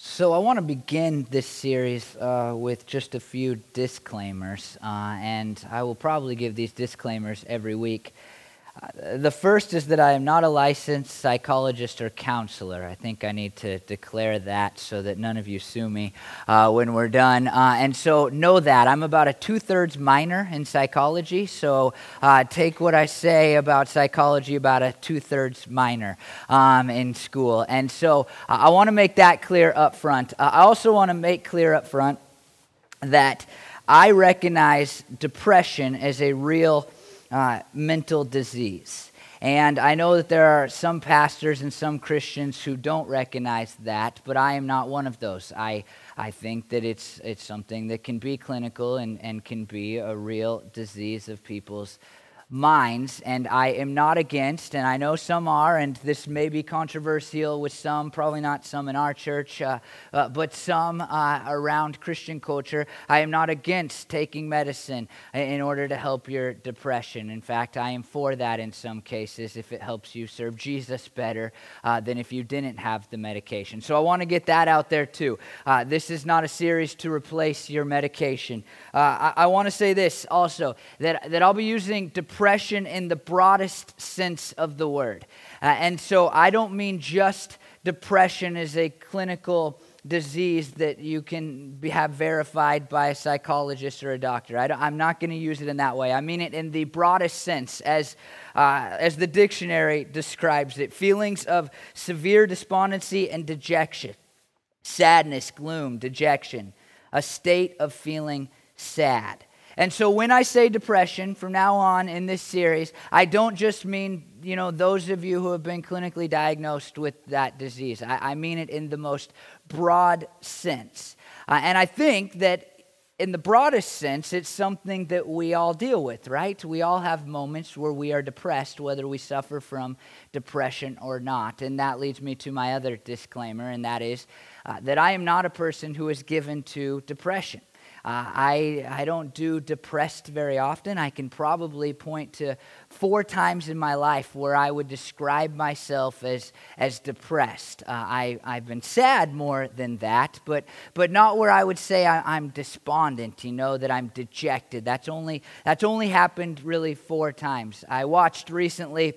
So, I want to begin this series uh, with just a few disclaimers, uh, and I will probably give these disclaimers every week. Uh, the first is that I am not a licensed psychologist or counselor. I think I need to declare that so that none of you sue me uh, when we're done. Uh, and so, know that. I'm about a two thirds minor in psychology, so uh, take what I say about psychology about a two thirds minor um, in school. And so, I want to make that clear up front. I also want to make clear up front that I recognize depression as a real uh, mental disease. And I know that there are some pastors and some Christians who don't recognize that, but I am not one of those. I, I think that it's, it's something that can be clinical and, and can be a real disease of people's minds, and I am not against, and I know some are, and this may be controversial with some, probably not some in our church, uh, uh, but some uh, around Christian culture. I am not against taking medicine in order to help your depression. In fact, I am for that in some cases if it helps you serve Jesus better uh, than if you didn't have the medication. So I want to get that out there too. Uh, this is not a series to replace your medication. Uh, I, I want to say this also that, that I'll be using depression depression in the broadest sense of the word. Uh, and so I don't mean just depression as a clinical disease that you can be, have verified by a psychologist or a doctor. I am not going to use it in that way. I mean it in the broadest sense, as, uh, as the dictionary describes it feelings of severe despondency and dejection, sadness, gloom, dejection, a state of feeling sad. And so when I say depression from now on in this series, I don't just mean, you know, those of you who have been clinically diagnosed with that disease. I, I mean it in the most broad sense. Uh, and I think that in the broadest sense, it's something that we all deal with, right? We all have moments where we are depressed, whether we suffer from depression or not. And that leads me to my other disclaimer, and that is uh, that I am not a person who is given to depression. Uh, I, I don't do depressed very often. I can probably point to four times in my life where I would describe myself as, as depressed. Uh, I, I've been sad more than that, but, but not where I would say I, I'm despondent, you know, that I'm dejected. That's only, that's only happened really four times. I watched recently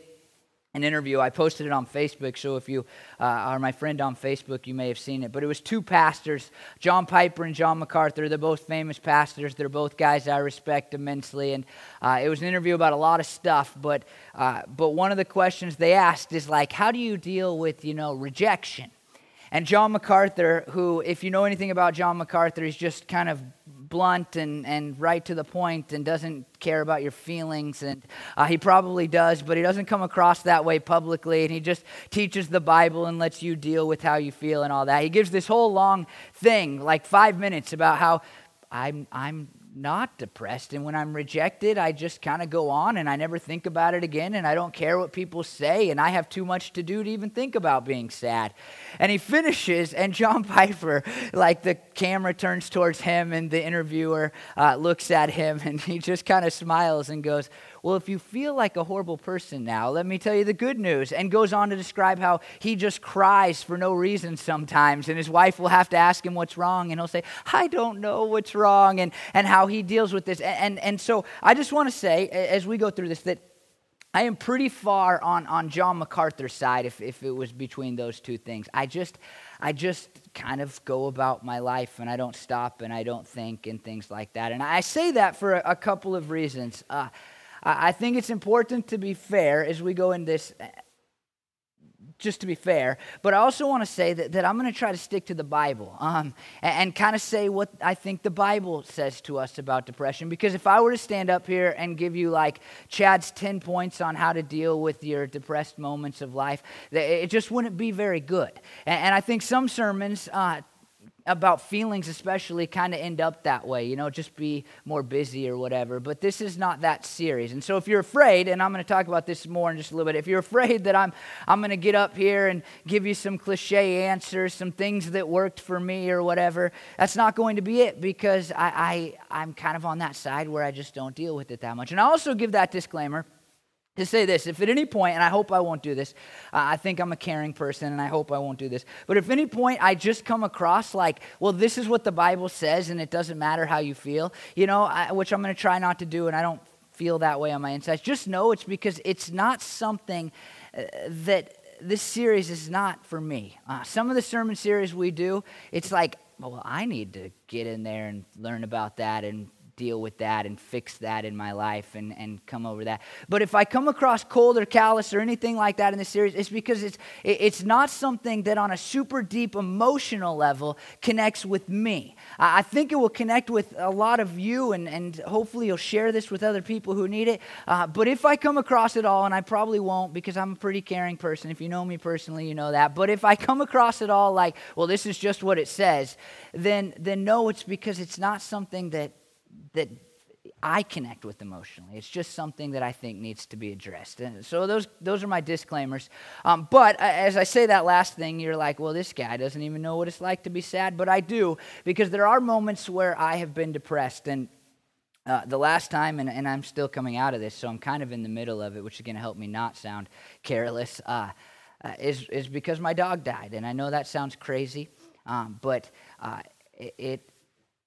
an interview. I posted it on Facebook, so if you uh, are my friend on Facebook, you may have seen it. But it was two pastors, John Piper and John MacArthur. They're both famous pastors. They're both guys I respect immensely. And uh, it was an interview about a lot of stuff. But uh, but one of the questions they asked is like, how do you deal with you know rejection? And John MacArthur, who, if you know anything about John MacArthur, he's just kind of blunt and, and right to the point and doesn't care about your feelings. And uh, he probably does, but he doesn't come across that way publicly. And he just teaches the Bible and lets you deal with how you feel and all that. He gives this whole long thing, like five minutes, about how I'm, I'm not depressed. And when I'm rejected, I just kind of go on and I never think about it again and I don't care what people say and I have too much to do to even think about being sad. And he finishes, and John Piper, like the camera turns towards him and the interviewer uh, looks at him and he just kind of smiles and goes, well, if you feel like a horrible person now, let me tell you the good news. And goes on to describe how he just cries for no reason sometimes. And his wife will have to ask him what's wrong. And he'll say, I don't know what's wrong. And, and how he deals with this. And, and, and so I just want to say, as we go through this, that I am pretty far on, on John MacArthur's side if, if it was between those two things. I just, I just kind of go about my life and I don't stop and I don't think and things like that. And I say that for a, couple of reasons. Uh, I think it's important to be fair as we go in this, just to be fair, but I also want to say that, that I'm going to try to stick to the Bible um, and, and kind of say what I think the Bible says to us about depression. Because if I were to stand up here and give you like Chad's 10 points on how to deal with your depressed moments of life, it just wouldn't be very good. And, and I think some sermons uh, about feelings especially kind of end up that way you know just be more busy or whatever but this is not that serious. And so if you're afraid and i'm going to talk about this more in just a little bit if you're afraid that i'm i'm going to get up here and give you some cliche answers some things that worked for me or whatever that's not going to be it because i, I i'm kind of on that side where i just don't deal with it that much. And i also give that disclaimer to say this if at any point, and I hope I won't do this, uh, I think I'm a caring person and I hope I won't do this, but if any point I just come across like, well, this is what the Bible says and it doesn't matter how you feel, you know, I, which I'm going to try not to do and I don't feel that way on my insides, just know it's because it's not something uh, that this series is not for me. Uh, some of the sermon series we do, it's like, well, I need to get in there and learn about that and deal with that and fix that in my life and, and come over that. But if I come across cold or callous or anything like that in the series, it's because it's, it's not something that on a super deep emotional level connects with me. I think it will connect with a lot of you, and, and hopefully you'll share this with other people who need it. Uh, but if I come across it all, and I probably won't because I'm a pretty caring person, if you know me personally, you know that. But if I come across it all like, well, this is just what it says, then, then no, it's because it's not something that that I connect with emotionally. It's just something that I think needs to be addressed. And so those those are my disclaimers. Um, but as I say that last thing, you're like, well, this guy doesn't even know what it's like to be sad. But I do because there are moments where I have been depressed and. Uh, the last time, and, and, I'm still coming out of this, so I'm kind of in the middle of it, which is going to help me not sound careless, uh, uh, is, is because my dog died. And I know that sounds crazy, um, but uh, it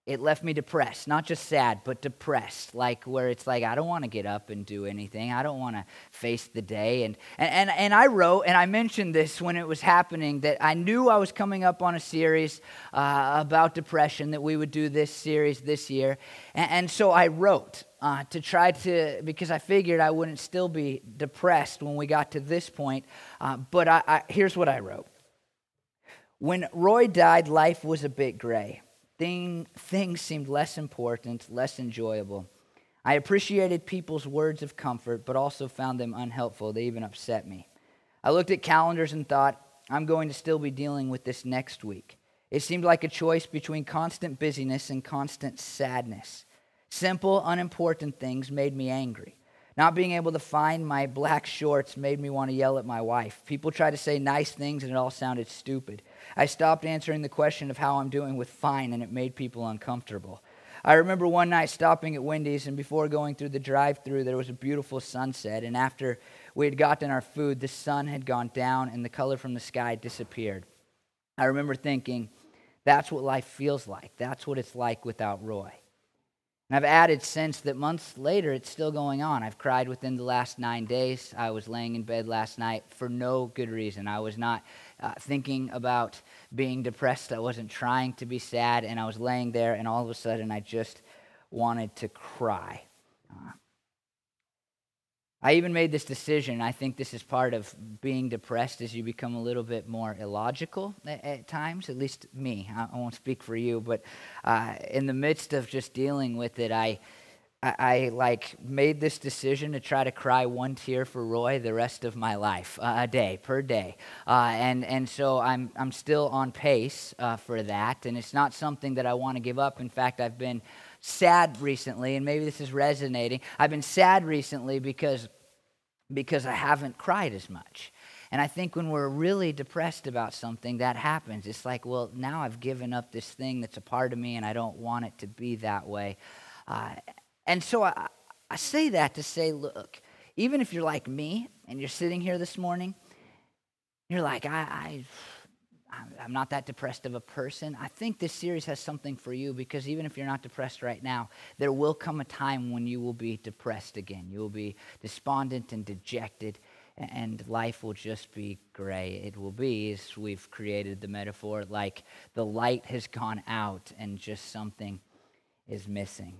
it left me depressed not just sad but depressed. Like where it's like i don't want to get up and do anything. I don't want to face the day. And, and, and, and i wrote and i mentioned this when it was happening that i knew i was coming up on a series uh, about depression that we would do this series this year. And, and so i wrote uh, to try to because i figured i wouldn't still be depressed when we got to this point uh, but I, I, here's what i wrote. When roy died life was a bit gray thing, things seemed less important, less enjoyable. I appreciated people's words of comfort, but also found them unhelpful. They even upset me. I looked at calendars and thought, I'm going to still be dealing with this next week. It seemed like a choice between constant busyness and constant sadness. Simple, unimportant things made me angry. Not being able to find my black shorts made me want to yell at my wife. People tried to say nice things and it all sounded stupid. I stopped answering the question of how I'm doing with fine and it made people uncomfortable. I remember one night stopping at Wendy's and before going through the drive through, there was a beautiful sunset. And after we had gotten our food, the sun had gone down and the color from the sky disappeared. I remember thinking, that's what life feels like. That's what it's like without Roy. And I've added since that months later, it's still going on. I've cried within the last nine days. I was laying in bed last night for no good reason. I was not uh, thinking about being depressed. I wasn't trying to be sad. And I was laying there, and all of a sudden, I just wanted to cry. Uh, I even made this decision. I think this is part of being depressed as you become a little bit more illogical at, at times, at least me. I, I, won't speak for you, but uh, in the midst of just dealing with it, I, I, I, like made this decision to try to cry one tear for Roy the rest of my life, uh, a day per day, uh, and and so I'm I'm still on pace uh, for that, and it's not something that I want to give up. In fact, I've been sad recently, and maybe this is resonating. I've been sad recently because, because I haven't cried as much. And I think when we're really depressed about something, that happens. It's like, well, now I've given up this thing that's a part of me, and I don't want it to be that way. Uh, and so I, I say that to say, look, even if you're like me and you're sitting here this morning, you're like, I, I I'm not that depressed of a person. I think this series has something for you because even if you're not depressed right now, there will come a time when you will be depressed again. You will be despondent and dejected, and life will just be gray. It will be, as we've created the metaphor, like the light has gone out and just something is missing.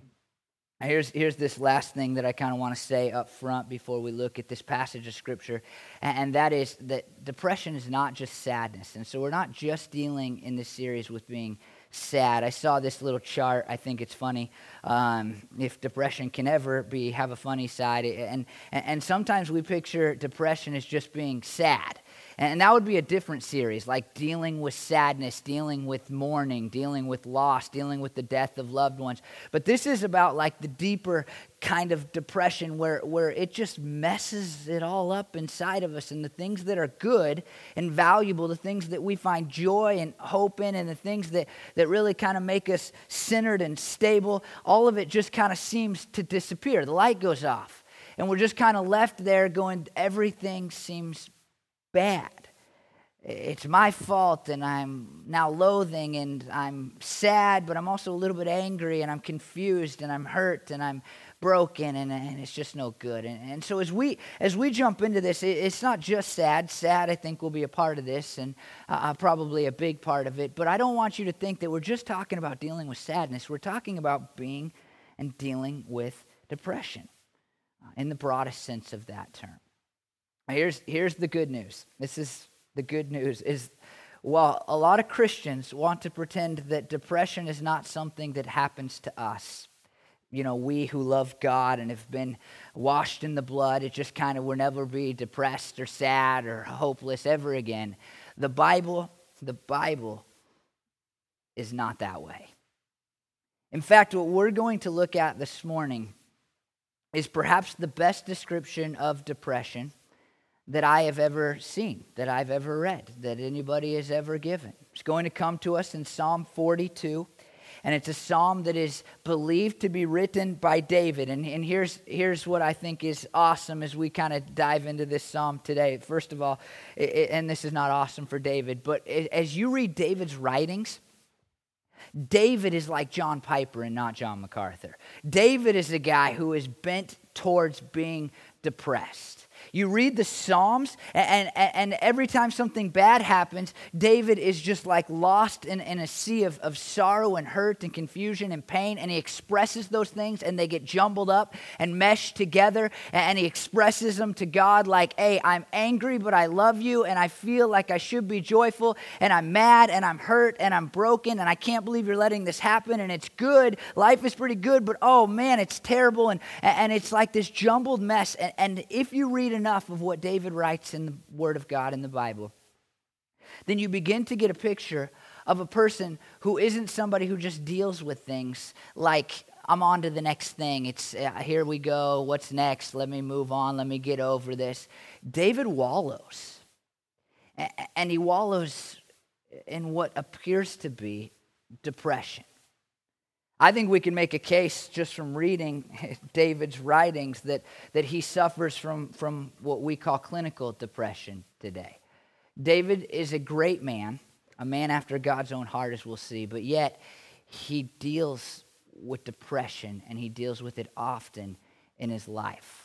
Here's, here's this last thing that I kind of want to say up front before we look at this passage of Scripture, and that is that depression is not just sadness. And so we're not just dealing in this series with being sad. I saw this little chart. I think it's funny. Um, if depression can ever be have a funny side, and and sometimes we picture depression as just being sad. And that would be a different series, like dealing with sadness, dealing with mourning, dealing with loss, dealing with the death of loved ones. But this is about like the deeper kind of depression where, where it just messes it all up inside of us. And the things that are good and valuable, the things that we find joy and hope in, and the things that, that really kind of make us centered and stable, all of it just kind of seems to disappear. The light goes off. and we're just kind of left there going, everything seems bad. It's my fault, and I'm now loathing, and I'm sad, but I'm also a little bit angry, and I'm confused, and I'm hurt, and I'm broken and, and it's just no good. And, and so as we as we jump into this it, it's not just sad. Sad i think will be a part of this and uh, probably a big part of it. But i don't want you to think that we're just talking about dealing with sadness. We're talking about being and dealing with depression uh, in the broadest sense of that term here's here's the good news this is the good news is while a lot of christians want to pretend that depression is not something that happens to us you know, we who love God and have been washed in the blood, it just kind of will never be depressed or sad or hopeless ever again. The Bible, the Bible is not that way. In fact, what we're going to look at this morning is perhaps the best description of depression that I have ever seen, that I've ever read, that anybody has ever given. It's going to come to us in Psalm 42 and it's a psalm that is believed to be written by David. And, and here's, here's what I think is awesome as we kind of dive into this psalm today. First of all, it, and this is not awesome for David, but as you read David's writings, David is like John Piper and not John MacArthur. David is a guy who is bent towards being depressed. You read the Psalms, and, and, and, every time something bad happens, David is just like lost in, in a sea of, of sorrow and hurt and confusion and pain, and he expresses those things, and they get jumbled up and meshed together, and he expresses them to God like, hey, I'm angry, but I love you, and I feel like I should be joyful, and I'm mad, and I'm hurt, and I'm broken, and I can't believe you're letting this happen, and it's good. Life is pretty good, but oh man, it's terrible, and, and it's like this jumbled mess. And, and if you read an enough of what David writes in the Word of God in the Bible, then you begin to get a picture of a person who isn't somebody who just deals with things like, I'm on to the next thing. It's uh, here we go. What's next? Let me move on. Let me get over this. David wallows. And he wallows in what appears to be depression. I think we can make a case just from reading David's writings that, that he suffers from, from what we call clinical depression today. David is a great man, a man after God's own heart, as we'll see, but yet he deals with depression and he deals with it often in his life.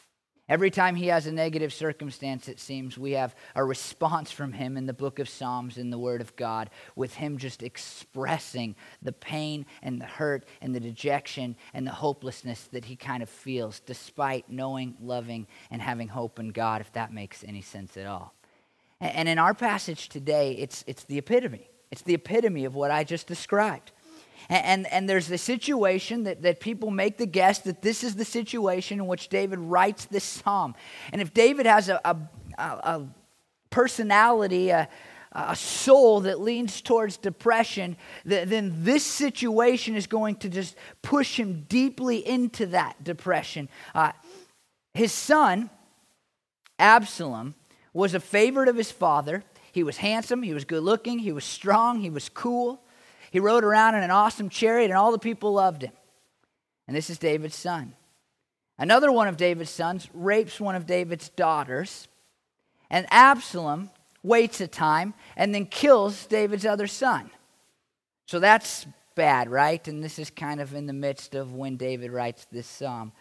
Every time he has a negative circumstance, it seems, we have a response from him in the book of Psalms, in the Word of God, with him just expressing the pain and the hurt and the dejection and the hopelessness that he kind of feels, despite knowing, loving, and having hope in God, if that makes any sense at all. And in our passage today, it's, it's the epitome. It's the epitome of what I just described. And, and, there's the situation that, that people make the guess that this is the situation in which David writes this psalm. And if David has a, a, a personality, a, a soul that leans towards depression, then this situation is going to just push him deeply into that depression. Uh, his son, Absalom, was a favorite of his father. He was handsome, he was good looking, he was strong, he was cool. He rode around in an awesome chariot, and all the people loved him. And this is David's son. Another one of David's sons rapes one of David's daughters, and Absalom waits a time and then kills David's other son. So that's bad, right? And this is kind of in the midst of when David writes this psalm.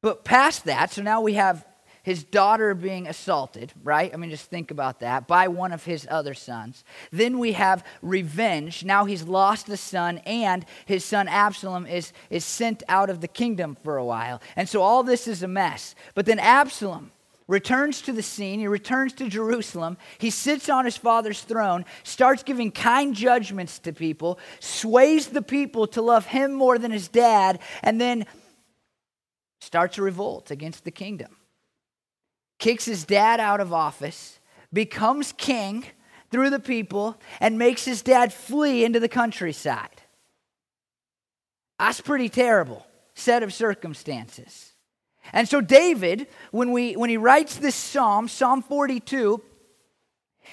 But past that, so now we have his daughter being assaulted, right? I mean, just think about that, by one of his other sons. Then we have revenge. Now he's lost the son, and his son Absalom is, is sent out of the kingdom for a while. And so all this is a mess. But then Absalom returns to the scene. He returns to Jerusalem. He sits on his father's throne, starts giving kind judgments to people, sways the people to love him more than his dad, and then starts a revolt against the kingdom kicks his dad out of office, becomes king through the people, and makes his dad flee into the countryside. That's pretty terrible set of circumstances. And so David, when, we, when he writes this psalm, Psalm 42,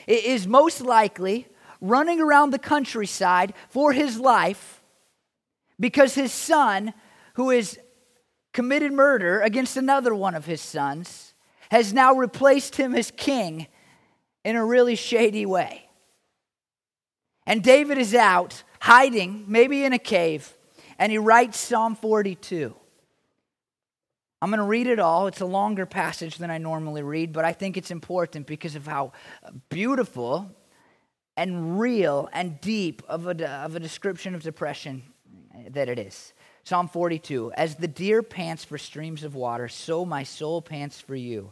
is most likely running around the countryside for his life because his son, who has committed murder against another one of his sons, has now replaced him as king in a really shady way. And David is out hiding, maybe in a cave, and he writes Psalm 42. I'm going to read it all. It's a longer passage than I normally read, but I think it's important because of how beautiful and real and deep of a, of a description of depression that it is. Psalm 42 As the deer pants for streams of water, so my soul pants for you,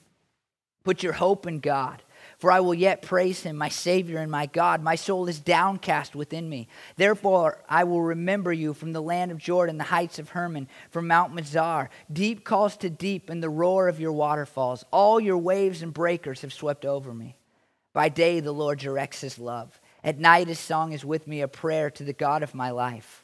Put your hope in God for I will yet praise him, my Savior and my God. My soul is downcast within me. Therefore, I will remember you from the land of Jordan, the heights of Hermon, from Mount Mizar. Deep calls to deep in the roar of your waterfalls. All your waves and breakers have swept over me. By day, the Lord directs his love. At night, his song is with me, a prayer to the God of my life.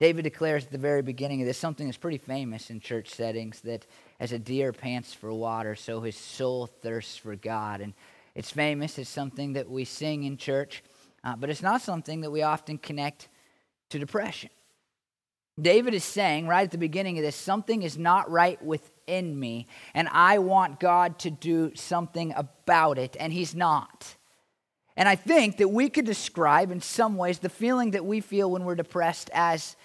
David declares at the very beginning of this something that's pretty famous in church settings that as a deer pants for water, so his soul thirsts for God. And it's famous, it's something that we sing in church, uh, but it's not something that we often connect to depression. David is saying right at the beginning of this something is not right within me, and I want God to do something about it, and he's not. And I think that we could describe in some ways the feeling that we feel when we're depressed as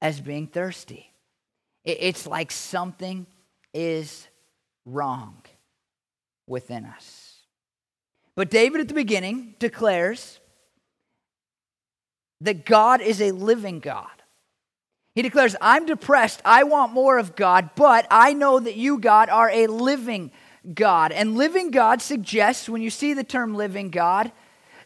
as being thirsty. It's like something is wrong within us. But David at the beginning declares that God is a living God. He declares, I'm depressed. I want more of God, but I know that you, God, are a living God. And living God suggests, when you see the term living God,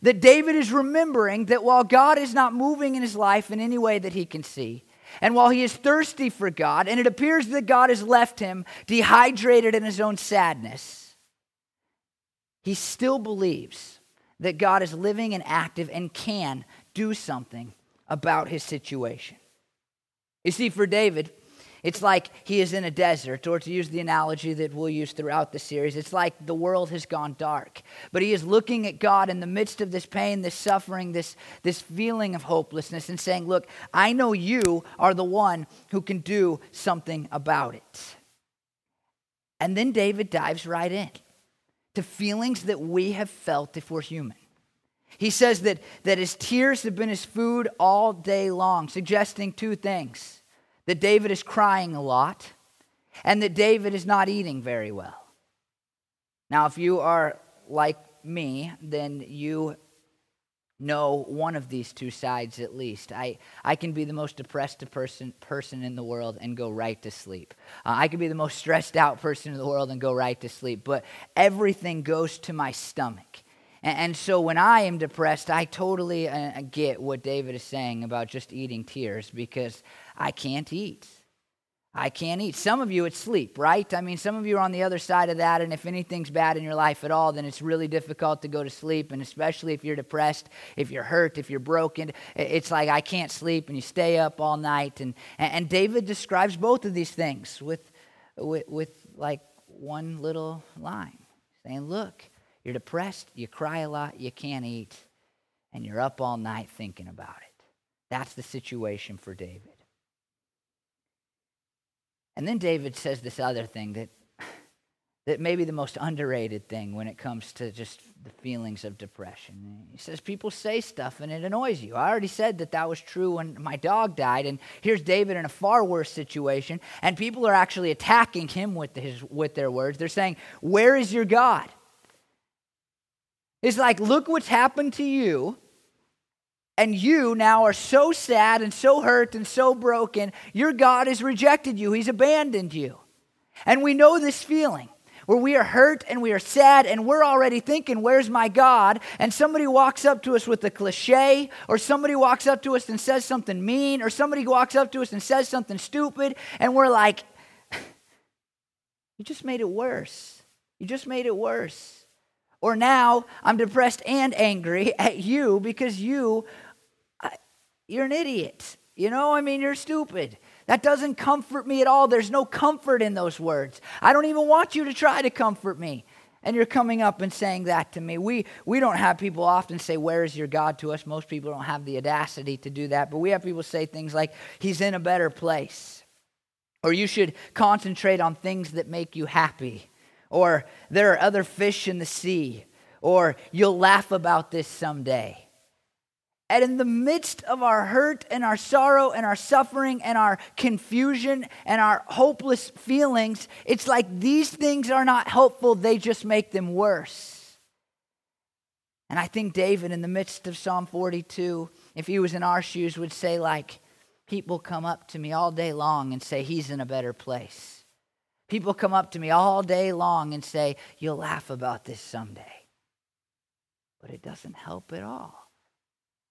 that David is remembering that while God is not moving in his life in any way that he can see, and while he is thirsty for God, and it appears that God has left him dehydrated in his own sadness, he still believes that God is living and active and can do something about his situation. You see, for David, it's like he is in a desert, or to use the analogy that we'll use throughout the series, it's like the world has gone dark. But he is looking at God in the midst of this pain, this suffering, this, this feeling of hopelessness, and saying, Look, I know you are the one who can do something about it. And then David dives right in to feelings that we have felt if we're human. He says that, that his tears have been his food all day long, suggesting two things that David is crying a lot and that David is not eating very well. Now, if you are like me, then you know one of these two sides at least. I, I can be the most depressed person, person in the world and go right to sleep. Uh, I can be the most stressed out person in the world and go right to sleep, but everything goes to my stomach. And, so when I am depressed, I totally uh, get what David is saying about just eating tears because I can't eat. I can't eat. Some of you, it's sleep, right? I mean, some of you are on the other side of that, and if anything's bad in your life at all, then it's really difficult to go to sleep, and especially if you're depressed, if you're hurt, if you're broken, it's like I can't sleep, and you stay up all night. And, and David describes both of these things with, with, with like one little line saying, Look, you're depressed, you cry a lot, you can't eat, and you're up all night thinking about it. That's the situation for David. And then David says this other thing that, that may be the most underrated thing when it comes to just the feelings of depression. He says, People say stuff and it annoys you. I already said that that was true when my dog died, and here's David in a far worse situation, and people are actually attacking him with, his, with their words. They're saying, Where is your God? It's like, look what's happened to you. And you now are so sad and so hurt and so broken. Your God has rejected you, He's abandoned you. And we know this feeling where we are hurt and we are sad and we're already thinking, Where's my God? And somebody walks up to us with a cliche, or somebody walks up to us and says something mean, or somebody walks up to us and says something stupid, and we're like, You just made it worse. You just made it worse. Or now I'm depressed and angry at you because you, you're an idiot. You know, I mean, you're stupid. That doesn't comfort me at all. There's no comfort in those words. I don't even want you to try to comfort me. And you're coming up and saying that to me. We, we don't have people often say, Where is your God to us? Most people don't have the audacity to do that. But we have people say things like, He's in a better place. Or you should concentrate on things that make you happy or there are other fish in the sea, or you'll laugh about this someday. And in the midst of our hurt and our sorrow and our suffering and our confusion and our hopeless feelings, it's like these things are not helpful, they just make them worse. And I think David, in the midst of Psalm 42, if he was in our shoes, would say, like, people come up to me all day long and say, he's in a better place. People come up to me all day long and say, You'll laugh about this someday. But it doesn't help at all.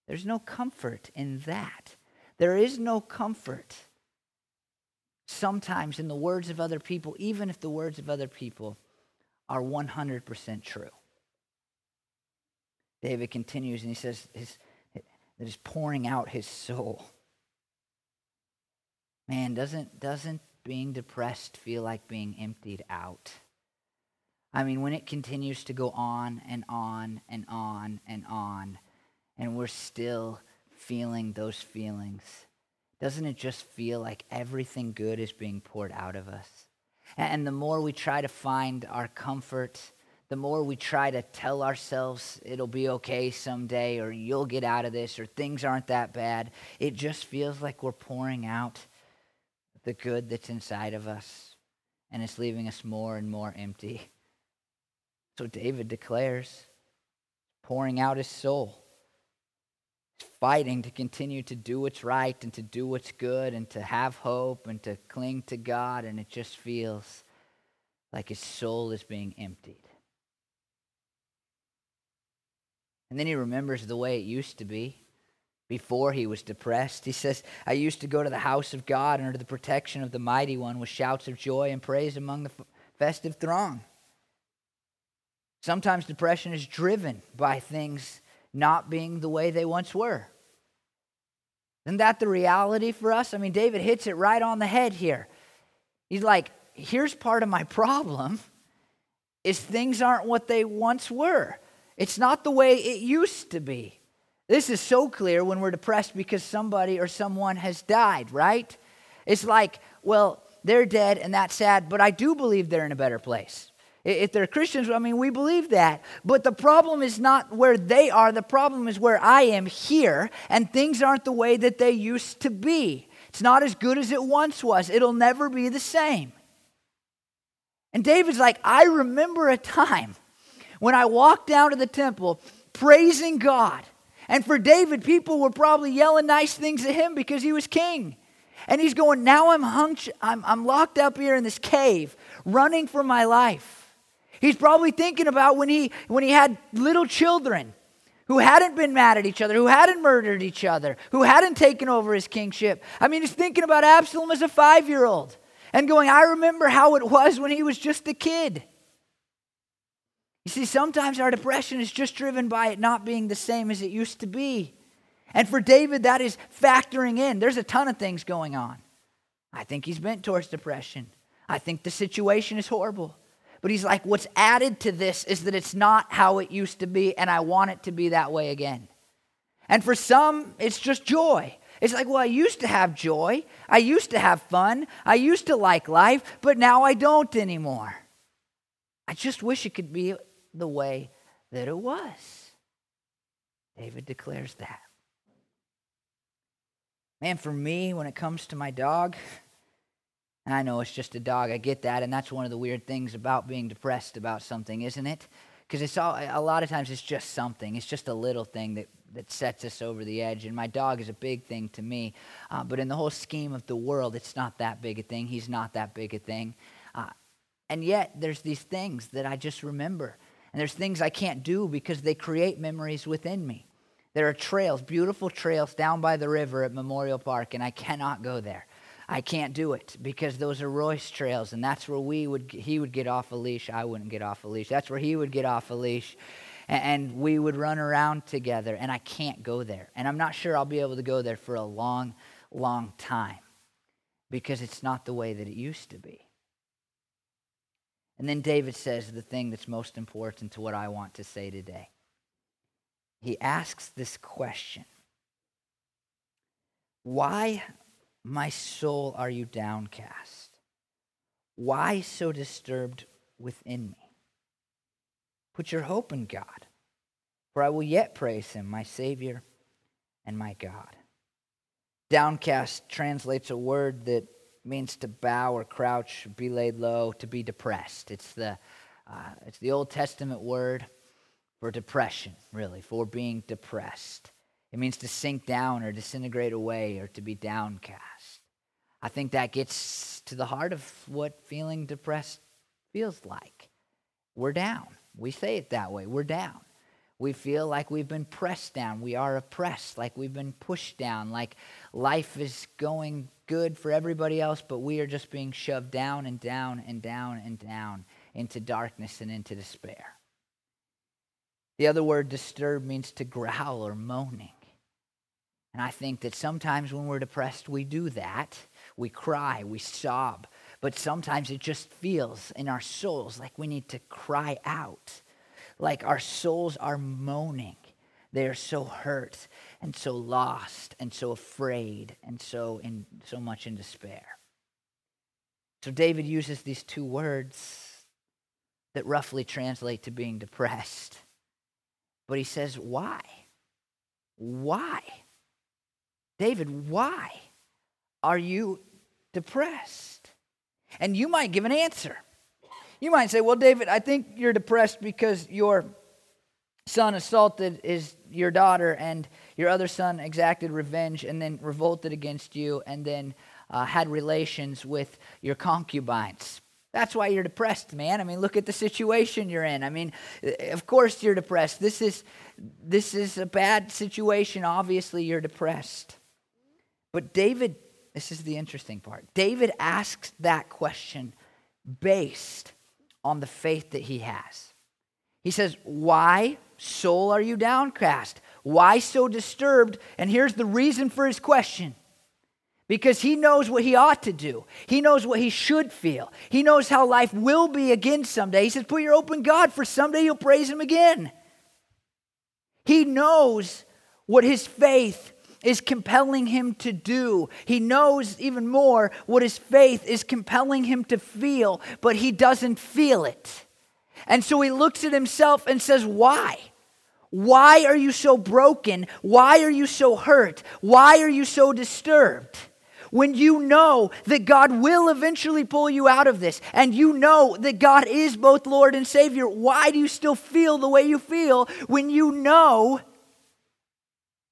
There's no comfort in that. There is no comfort sometimes in the words of other people, even if the words of other people are 100% true. David continues and he says his, that he's pouring out his soul. Man, doesn't, doesn't being depressed feel like being emptied out? I mean, when it continues to go on and on and on and on, and we're still feeling those feelings, doesn't it just feel like everything good is being poured out of us? And the more we try to find our comfort, the more we try to tell ourselves it'll be okay someday, or you'll get out of this, or things aren't that bad, it just feels like we're pouring out the good that's inside of us, and it's leaving us more and more empty. So David declares, pouring out his soul, fighting to continue to do what's right and to do what's good and to have hope and to cling to God, and it just feels like his soul is being emptied. And then he remembers the way it used to be before he was depressed. He says, I used to go to the house of God under the protection of the mighty one with shouts of joy and praise among the festive throng. Sometimes depression is driven by things not being the way they once were. Isn't that the reality for us? I mean, David hits it right on the head here. He's like, here's part of my problem is things aren't what they once were. It's not the way it used to be. This is so clear when we're depressed because somebody or someone has died, right? It's like, well, they're dead and that's sad, but I do believe they're in a better place. If they're Christians, I mean, we believe that. But the problem is not where they are, the problem is where I am here, and things aren't the way that they used to be. It's not as good as it once was, it'll never be the same. And David's like, I remember a time when I walked down to the temple praising God and for David, people were probably yelling nice things at him because he was king. And he's going, Now I'm, hung, I'm, I'm locked up here in this cave, running for my life. He's probably thinking about when he, when he had little children who hadn't been mad at each other, who hadn't murdered each other, who hadn't taken over his kingship. I mean, he's thinking about Absalom as a five year old and going, I remember how it was when he was just a kid. You see, sometimes our depression is just driven by it not being the same as it used to be. And for David, that is factoring in. There's a ton of things going on. I think he's bent towards depression. I think the situation is horrible. But he's like, what's added to this is that it's not how it used to be, and I want it to be that way again. And for some, it's just joy. It's like, well, I used to have joy. I used to have fun. I used to like life, but now I don't anymore. I just wish it could be the way that it was. David declares that. Man, for me, when it comes to my dog, I know it's just a dog, I get that, and that's one of the weird things about being depressed about something, isn't it? Because it's all, a lot of times it's just something. It's just a little thing that, that sets us over the edge. And my dog is a big thing to me. Uh, but in the whole scheme of the world, it's not that big a thing. He's not that big a thing. Uh, and yet, there's these things that I just remember. And there's things I can't do because they create memories within me. There are trails, beautiful trails down by the river at Memorial Park, and I cannot go there. I can't do it because those are Roy's trails, and that's where we would he would get off a leash. I wouldn't get off a leash. That's where he would get off a leash, and, and we would run around together. And I can't go there, and I'm not sure I'll be able to go there for a long, long time because it's not the way that it used to be. And then David says the thing that's most important to what I want to say today. He asks this question Why, my soul, are you downcast? Why so disturbed within me? Put your hope in God, for I will yet praise him, my Savior and my God. Downcast translates a word that means to bow or crouch, be laid low, to be depressed. It's the, uh, it's the Old Testament word for depression, really, for being depressed. It means to sink down or disintegrate away or to be downcast. I think that gets to the heart of what feeling depressed feels like. We're down. We say it that way. We're down. We feel like we've been pressed down. We are oppressed, like we've been pushed down, like life is going good for everybody else, but we are just being shoved down and down and down and down into darkness and into despair. The other word disturb means to growl or moaning. And I think that sometimes when we're depressed, we do that. We cry, we sob. But sometimes it just feels in our souls like we need to cry out like our souls are moaning. They are so hurt and so lost and so afraid and so in so much in despair. So David uses these two words that roughly translate to being depressed. But he says, why? Why? David, why are you depressed? And you might give an answer. You might say, well, David, I think you're depressed because your son assaulted his, your daughter, and your other son exacted revenge and then revolted against you and then uh, had relations with your concubines. That's why you're depressed, man. I mean, look at the situation you're in. I mean, of course you're depressed. This is this is a bad situation. Obviously, you're depressed. But David, this is the interesting part. David asks that question based on the faith that he has. He says, Why, soul, are you downcast? Why so disturbed? And here's the reason for his question because he knows what he ought to do. He knows what he should feel. He knows how life will be again someday. He says, Put your open God, for someday you'll praise him again. He knows what his faith is compelling him to do. He knows even more what his faith is compelling him to feel, but he doesn't feel it. And so he looks at himself and says, Why? Why are you so broken? Why are you so hurt? Why are you so disturbed? When you know that God will eventually pull you out of this, and you know that God is both Lord and Savior, why do you still feel the way you feel when you know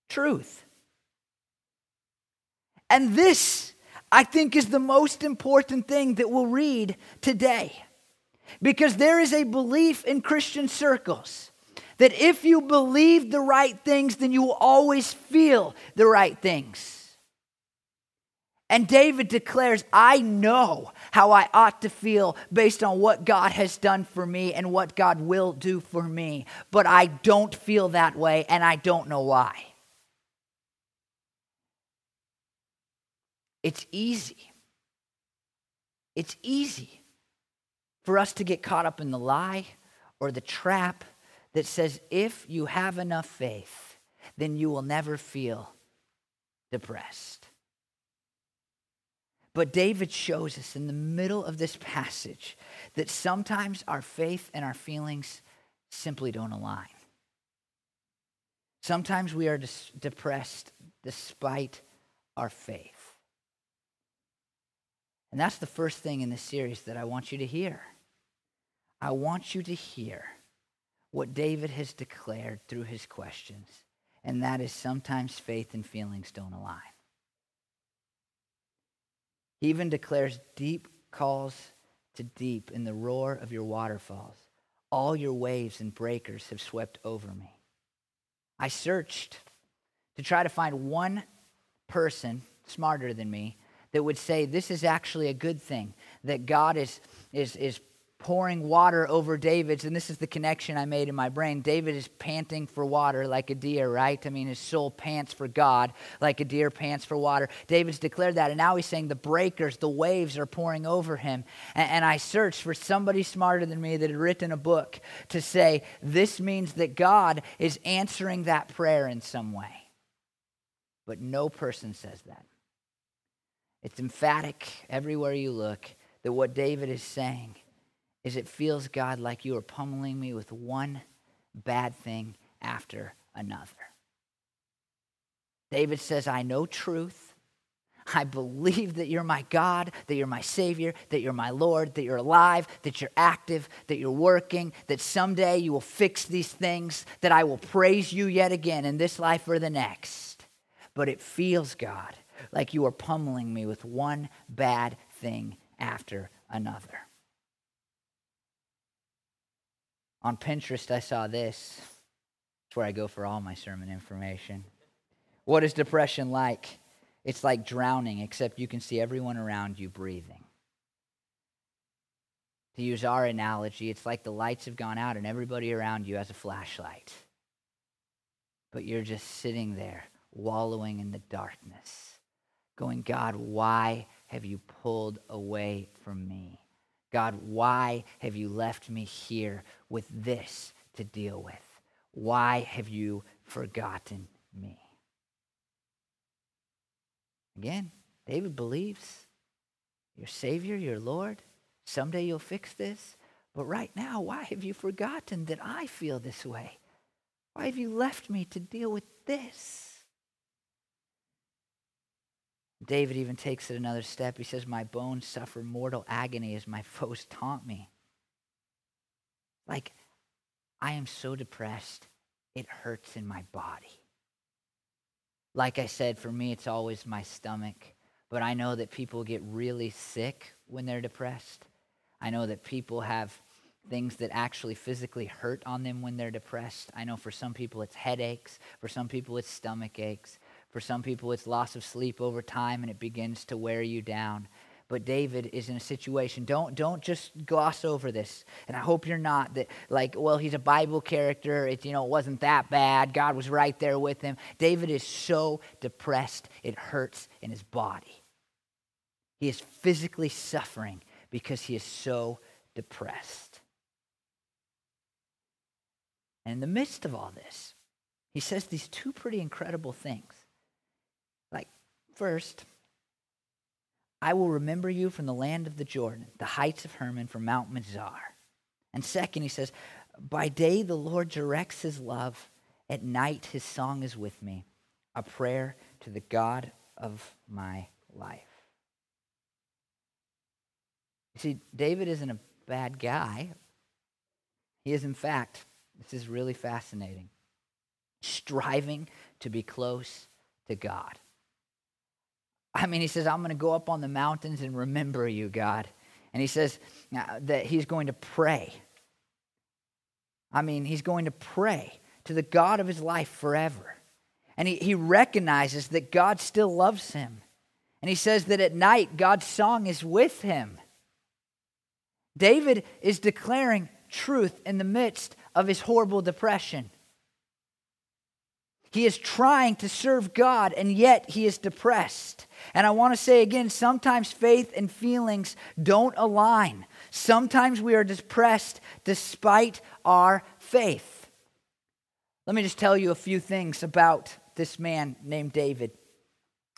truth? And this, I think, is the most important thing that we'll read today. Because there is a belief in Christian circles that if you believe the right things, then you will always feel the right things. And David declares, I know how I ought to feel based on what God has done for me and what God will do for me, but I don't feel that way and I don't know why. It's easy. It's easy for us to get caught up in the lie or the trap that says if you have enough faith, then you will never feel depressed. But David shows us in the middle of this passage that sometimes our faith and our feelings simply don't align. Sometimes we are depressed despite our faith. And that's the first thing in this series that I want you to hear. I want you to hear what David has declared through his questions, and that is sometimes faith and feelings don't align. He even declares deep calls to deep in the roar of your waterfalls. All your waves and breakers have swept over me. I searched to try to find one person smarter than me that would say this is actually a good thing, that God is, is, is pouring water over David's, and this is the connection I made in my brain. David is panting for water like a deer, right? I mean, his soul pants for God like a deer pants for water. David's declared that, and now he's saying the breakers, the waves are pouring over him. And, and I searched for somebody smarter than me that had written a book to say this means that God is answering that prayer in some way. But no person says that. It's emphatic everywhere you look that what David is saying is it feels, God, like you are pummeling me with one bad thing after another. David says, I know truth. I believe that you're my God, that you're my Savior, that you're my Lord, that you're alive, that you're active, that you're working, that someday you will fix these things, that I will praise you yet again in this life or the next. But it feels, God, like you are pummeling me with one bad thing after another. On Pinterest, I saw this. It's where I go for all my sermon information. What is depression like? It's like drowning, except you can see everyone around you breathing. To use our analogy, it's like the lights have gone out and everybody around you has a flashlight. But you're just sitting there, wallowing in the darkness, going, God, why have you pulled away from me? God, why have you left me here with this to deal with? Why have you forgotten me? Again, David believes your Savior, your Lord. Someday you'll fix this. But right now, why have you forgotten that I feel this way? Why have you left me to deal with this? David even takes it another step. He says, My bones suffer mortal agony as my foes taunt me. Like, I am so depressed, it hurts in my body. Like I said, for me, it's always my stomach. But I know that people get really sick when they're depressed. I know that people have things that actually physically hurt on them when they're depressed. I know for some people it's headaches, for some people it's stomach aches. For some people, it's loss of sleep over time and it begins to wear you down. But David is in a situation. Don't, don't just gloss over this. And I hope you're not that, like, well, he's a Bible character. It, you know, it wasn't that bad. God was right there with him. David is so depressed, it hurts in his body. He is physically suffering because he is so depressed. And in the midst of all this, he says these two pretty incredible things. First, I will remember you from the land of the Jordan, the heights of Hermon, from Mount Mizar. And second, he says, By day the Lord directs his love, at night his song is with me, a prayer to the God of my life. You see, David isn't a bad guy. He is, in fact, this is really fascinating, striving to be close to God. I mean, he says, I'm going to go up on the mountains and remember you, God. And he says uh, that he's going to pray. I mean, he's going to pray to the God of his life forever. And he, he recognizes that God still loves him. And he says that at night, God's song is with him. David is declaring truth in the midst of his horrible depression. He is trying to serve God, and yet he is depressed. And I want to say again sometimes faith and feelings don't align. Sometimes we are depressed despite our faith. Let me just tell you a few things about this man named David.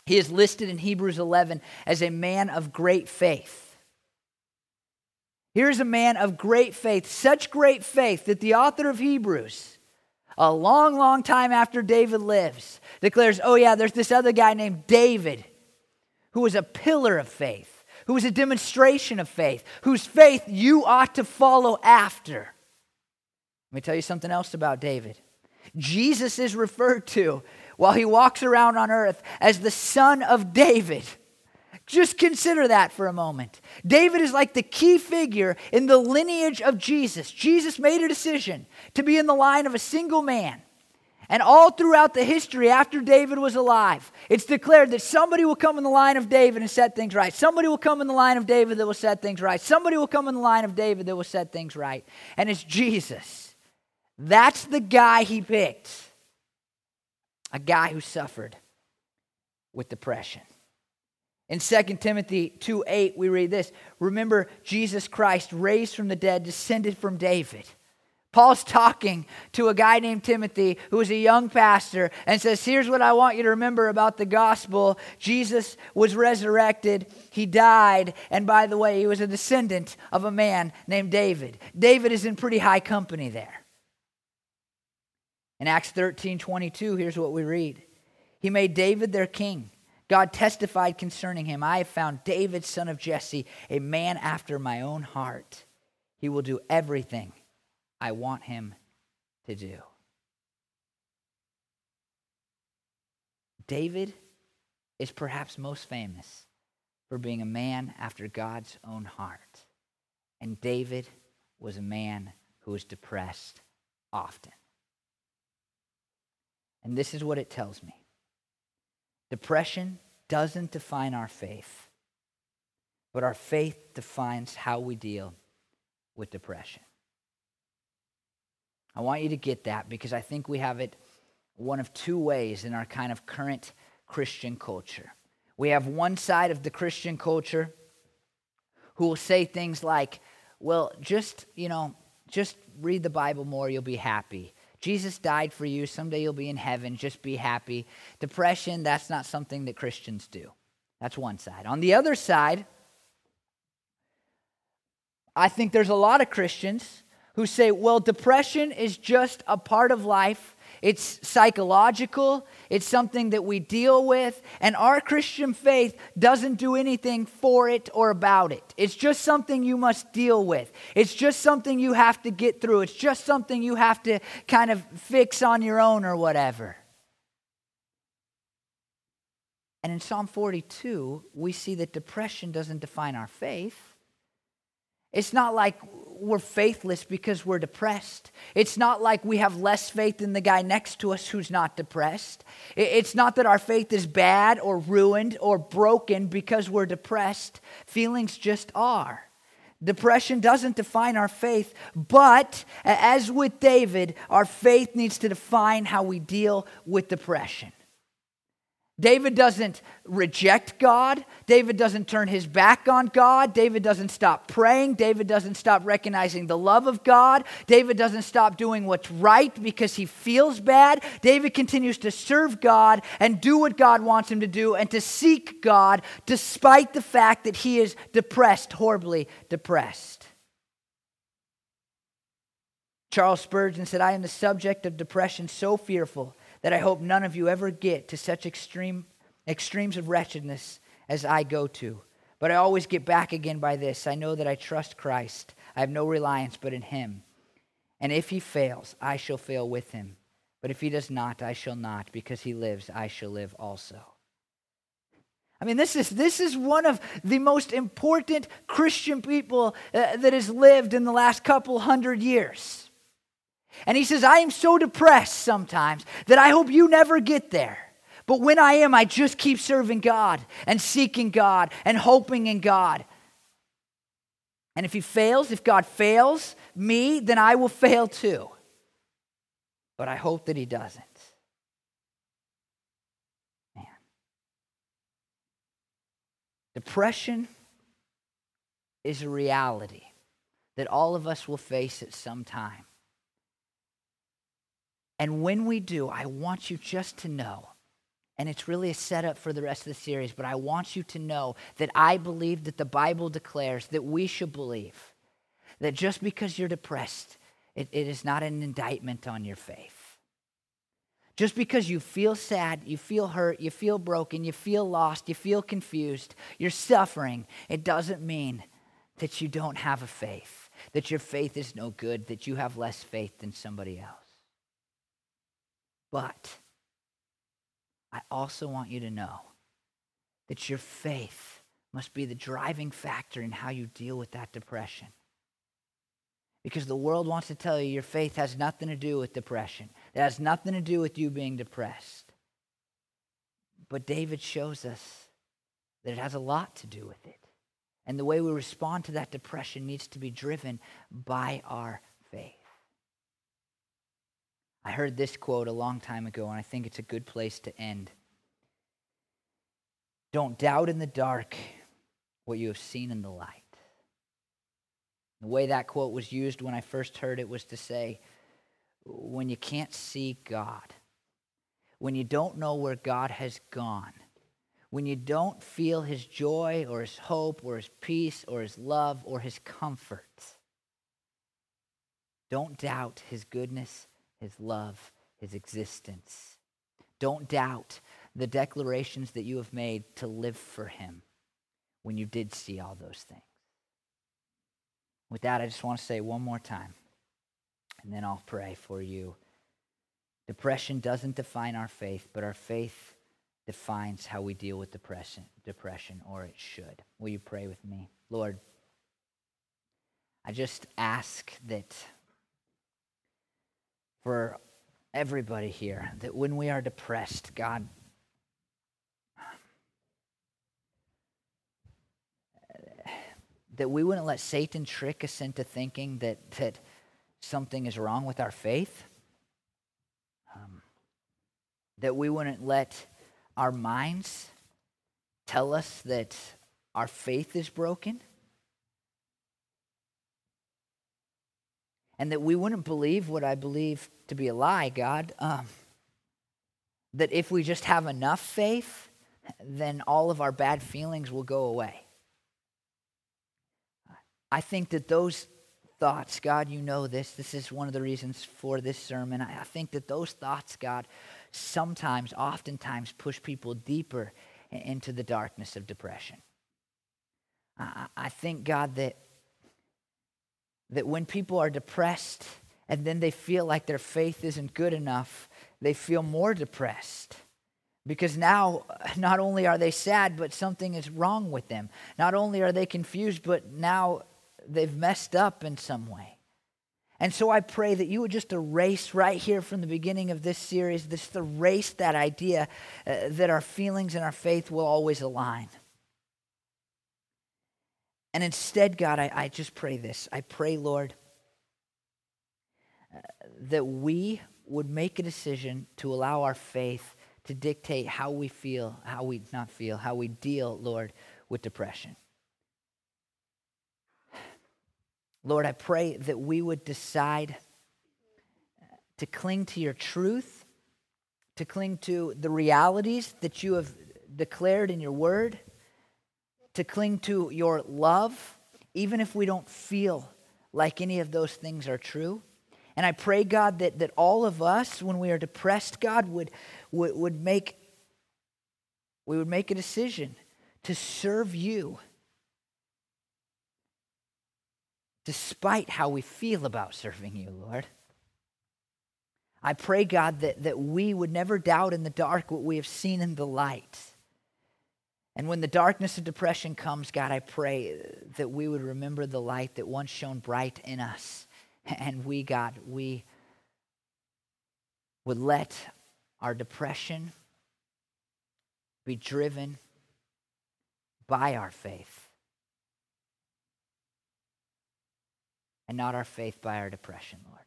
He is listed in Hebrews 11 as a man of great faith. Here's a man of great faith, such great faith that the author of Hebrews a long, long time after David lives, declares, Oh, yeah, there's this other guy named David who was a pillar of faith, who was a demonstration of faith, whose faith you ought to follow after. Let me tell you something else about David. Jesus is referred to while he walks around on earth as the son of David. Just consider that for a moment. David is like the key figure in the lineage of Jesus. Jesus made a decision to be in the line of a single man. And all throughout the history after David was alive, it's declared that somebody will come in the line of David and set things right. Somebody will come in the line of David that will set things right. Somebody will come in the line of David that will set things right. And it's Jesus. That's the guy he picked. A guy who suffered with depression. In 2 Timothy 2 8, we read this Remember, Jesus Christ, raised from the dead, descended from David Paul's talking to a guy named Timothy who is a young pastor and says, Here's what I want you to remember about the gospel Jesus was resurrected, he died, and by the way, he was a descendant of a man named David. David is in pretty high company there. In Acts 13 22, here's what we read He made David their king. God testified concerning him I have found David, son of Jesse, a man after my own heart. He will do everything I want him to do. David is perhaps most famous for being a man after God's own heart. And David was a man who was depressed often. And this is what it tells me depression doesn't define our faith, but our faith defines how we deal with depression. I want you to get that because I think we have it one of two ways in our kind of current Christian culture. We have one side of the Christian culture who will say things like, well, just, you know, just read the Bible more, you'll be happy. Jesus died for you. Someday you'll be in heaven. Just be happy. Depression, that's not something that Christians do. That's one side. On the other side, I think there's a lot of Christians who say, well, depression is just a part of life. It's psychological, it's something that we deal with, and our Christian faith doesn't do anything for it or about it. It's just something you must deal with. It's just something you have to get through. It's just something you have to kind of fix on your own or whatever. And in Psalm 42, we see that depression doesn't define our faith. It's not like we're faithless because we're depressed. It's not like we have less faith than the guy next to us who's not depressed. It's not that our faith is bad or ruined or broken because we're depressed. Feelings just are. Depression doesn't define our faith, but as with David, our faith needs to define how we deal with depression. David doesn't reject God. David doesn't turn his back on God. David doesn't stop praying. David doesn't stop recognizing the love of God. David doesn't stop doing what's right because he feels bad. David continues to serve God and do what God wants him to do and to seek God despite the fact that he is depressed, horribly depressed. Charles Spurgeon said, I am the subject of depression so fearful that I hope none of you ever get to such extreme extremes of wretchedness as I go to. But I always get back again by this. I know that I trust Christ. I have no reliance but in him. And if he fails, I shall fail with him. But if he does not, I shall not. Because he lives, I shall live also. I mean, this is, this is one of the most important Christian people uh, that has lived in the last couple hundred years. And he says, I am so depressed sometimes that I hope you never get there. But when I am, I just keep serving God and seeking God and hoping in God. And if he fails, if God fails me, then I will fail too. But I hope that he doesn't. Man. Depression is a reality that all of us will face at some time. And when we do, I want you just to know, and it's really a setup for the rest of the series, but I want you to know that I believe that the Bible declares that we should believe that just because you're depressed, it, it is not an indictment on your faith. Just because you feel sad, you feel hurt, you feel broken, you feel lost, you feel confused, you're suffering, it doesn't mean that you don't have a faith, that your faith is no good, that you have less faith than somebody else. But I also want you to know that your faith must be the driving factor in how you deal with that depression. Because the world wants to tell you your faith has nothing to do with depression. It has nothing to do with you being depressed. But David shows us that it has a lot to do with it. And the way we respond to that depression needs to be driven by our. I heard this quote a long time ago, and I think it's a good place to end. Don't doubt in the dark what you have seen in the light. The way that quote was used when I first heard it was to say, when you can't see God, when you don't know where God has gone, when you don't feel his joy or his hope or his peace or his love or his comfort, don't doubt his goodness, his love, his existence. Don't doubt the declarations that you have made to live for him when you did see all those things. With that, I just want to say one more time, and then I'll pray for you. Depression doesn't define our faith, but our faith defines how we deal with depression, depression, or it should. Will you pray with me? Lord, I just ask that for everybody here, that when we are depressed, God, that we wouldn't let Satan trick us into thinking that, that something is wrong with our faith. Um, that we wouldn't let our minds tell us that our faith is broken. And that we wouldn't believe what I believe to be a lie, God. Um, that if we just have enough faith, then all of our bad feelings will go away. I think that those thoughts, God, you know this. This is one of the reasons for this sermon. I think that those thoughts, God, sometimes, oftentimes, push people deeper into the darkness of depression. I think, God, that, that when people are depressed and then they feel like their faith isn't good enough, they feel more depressed. Because now, not only are they sad, but something is wrong with them. Not only are they confused, but now they've messed up in some way. And so I pray that you would just erase right here from the beginning of this series, just erase that idea uh, that our feelings and our faith will always align. And instead, God, I, I just pray this. I pray, Lord, that we would make a decision to allow our faith to dictate how we feel, how we not feel, how we deal, Lord, with depression. Lord, I pray that we would decide to cling to your truth, to cling to the realities that you have declared in your word, to cling to your love, even if we don't feel like any of those things are true. And I pray, God, that, that all of us, when we are depressed, God, would, would, would make we would make a decision to serve you despite how we feel about serving you, Lord. I pray, God, that, that we would never doubt in the dark what we have seen in the light. And when the darkness of depression comes, God, I pray that we would remember the light that once shone bright in us. And we, God, we would let our depression be driven by our faith and not our faith by our depression, Lord.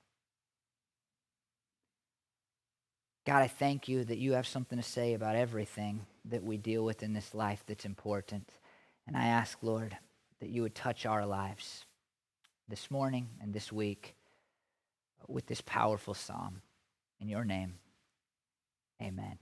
God, I thank you that you have something to say about everything that we deal with in this life that's important. And I ask, Lord, that you would touch our lives this morning and this week with this powerful psalm. In your name, amen.